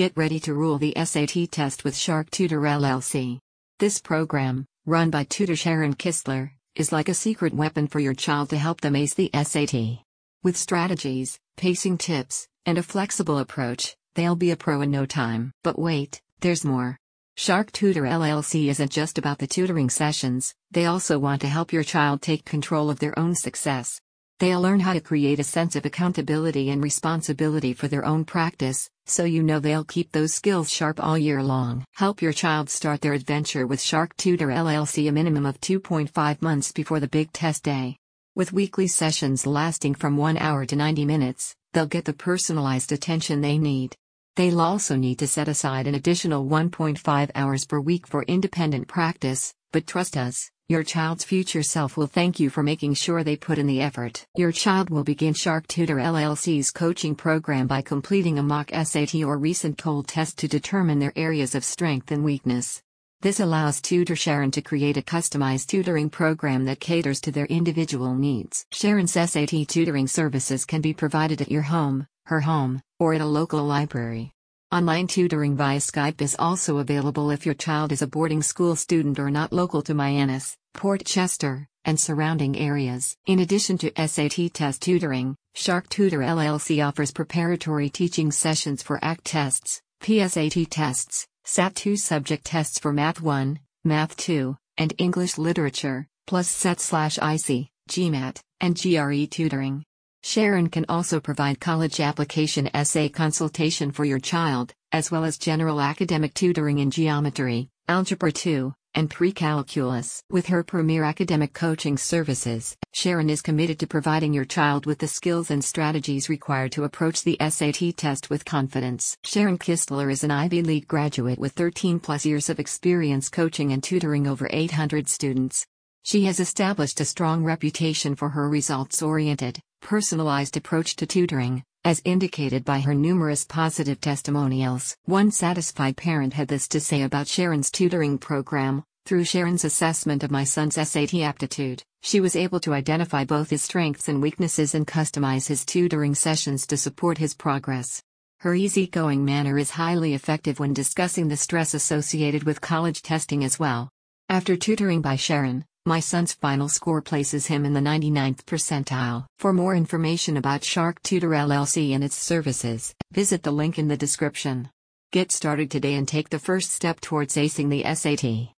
Get ready to rule the SAT test with Shark Tutor LLC. This program, run by tutor Sharon Kistler, is like a secret weapon for your child to help them ace the SAT. With strategies, pacing tips, and a flexible approach, they'll be a pro in no time. But wait, there's more. Shark Tutor LLC isn't just about the tutoring sessions, they also want to help your child take control of their own success. They'll learn how to create a sense of accountability and responsibility for their own practice, so you know they'll keep those skills sharp all year long. Help your child start their adventure with Shark Tutor LLC a minimum of 2.5 months before the big test day. With weekly sessions lasting from 1 hour to 90 minutes, they'll get the personalized attention they need. They'll also need to set aside an additional 1.5 hours per week for independent practice, but trust us, your child's future self will thank you for making sure they put in the effort. Your child will begin Shark Tutor LLC's coaching program by completing a mock SAT or recent cold test to determine their areas of strength and weakness. This allows Tutor Sharon to create a customized tutoring program that caters to their individual needs. Sharon's SAT tutoring services can be provided at your home, her home, or at a local library. Online tutoring via Skype is also available if your child is a boarding school student or not local to Mianus, Port Chester, and surrounding areas. In addition to SAT test tutoring, Shark Tutor LLC offers preparatory teaching sessions for ACT tests, PSAT tests, SAT 2 subject tests for Math 1, Math 2, and English Literature, plus SET/IC, GMAT, and GRE tutoring. Sharon can also provide college application essay consultation for your child, as well as general academic tutoring in geometry, algebra 2, and pre-calculus. With her premier academic coaching services, Sharon is committed to providing your child with the skills and strategies required to approach the SAT test with confidence. Sharon Kistler is an Ivy League graduate with 13 plus years of experience coaching and tutoring over 800 students. She has established a strong reputation for her results oriented, personalized approach to tutoring, as indicated by her numerous positive testimonials. One satisfied parent had this to say about Sharon's tutoring program through Sharon's assessment of my son's SAT aptitude, she was able to identify both his strengths and weaknesses and customize his tutoring sessions to support his progress. Her easygoing manner is highly effective when discussing the stress associated with college testing as well. After tutoring by Sharon, my son's final score places him in the 99th percentile. For more information about Shark Tutor LLC and its services, visit the link in the description. Get started today and take the first step towards acing the SAT.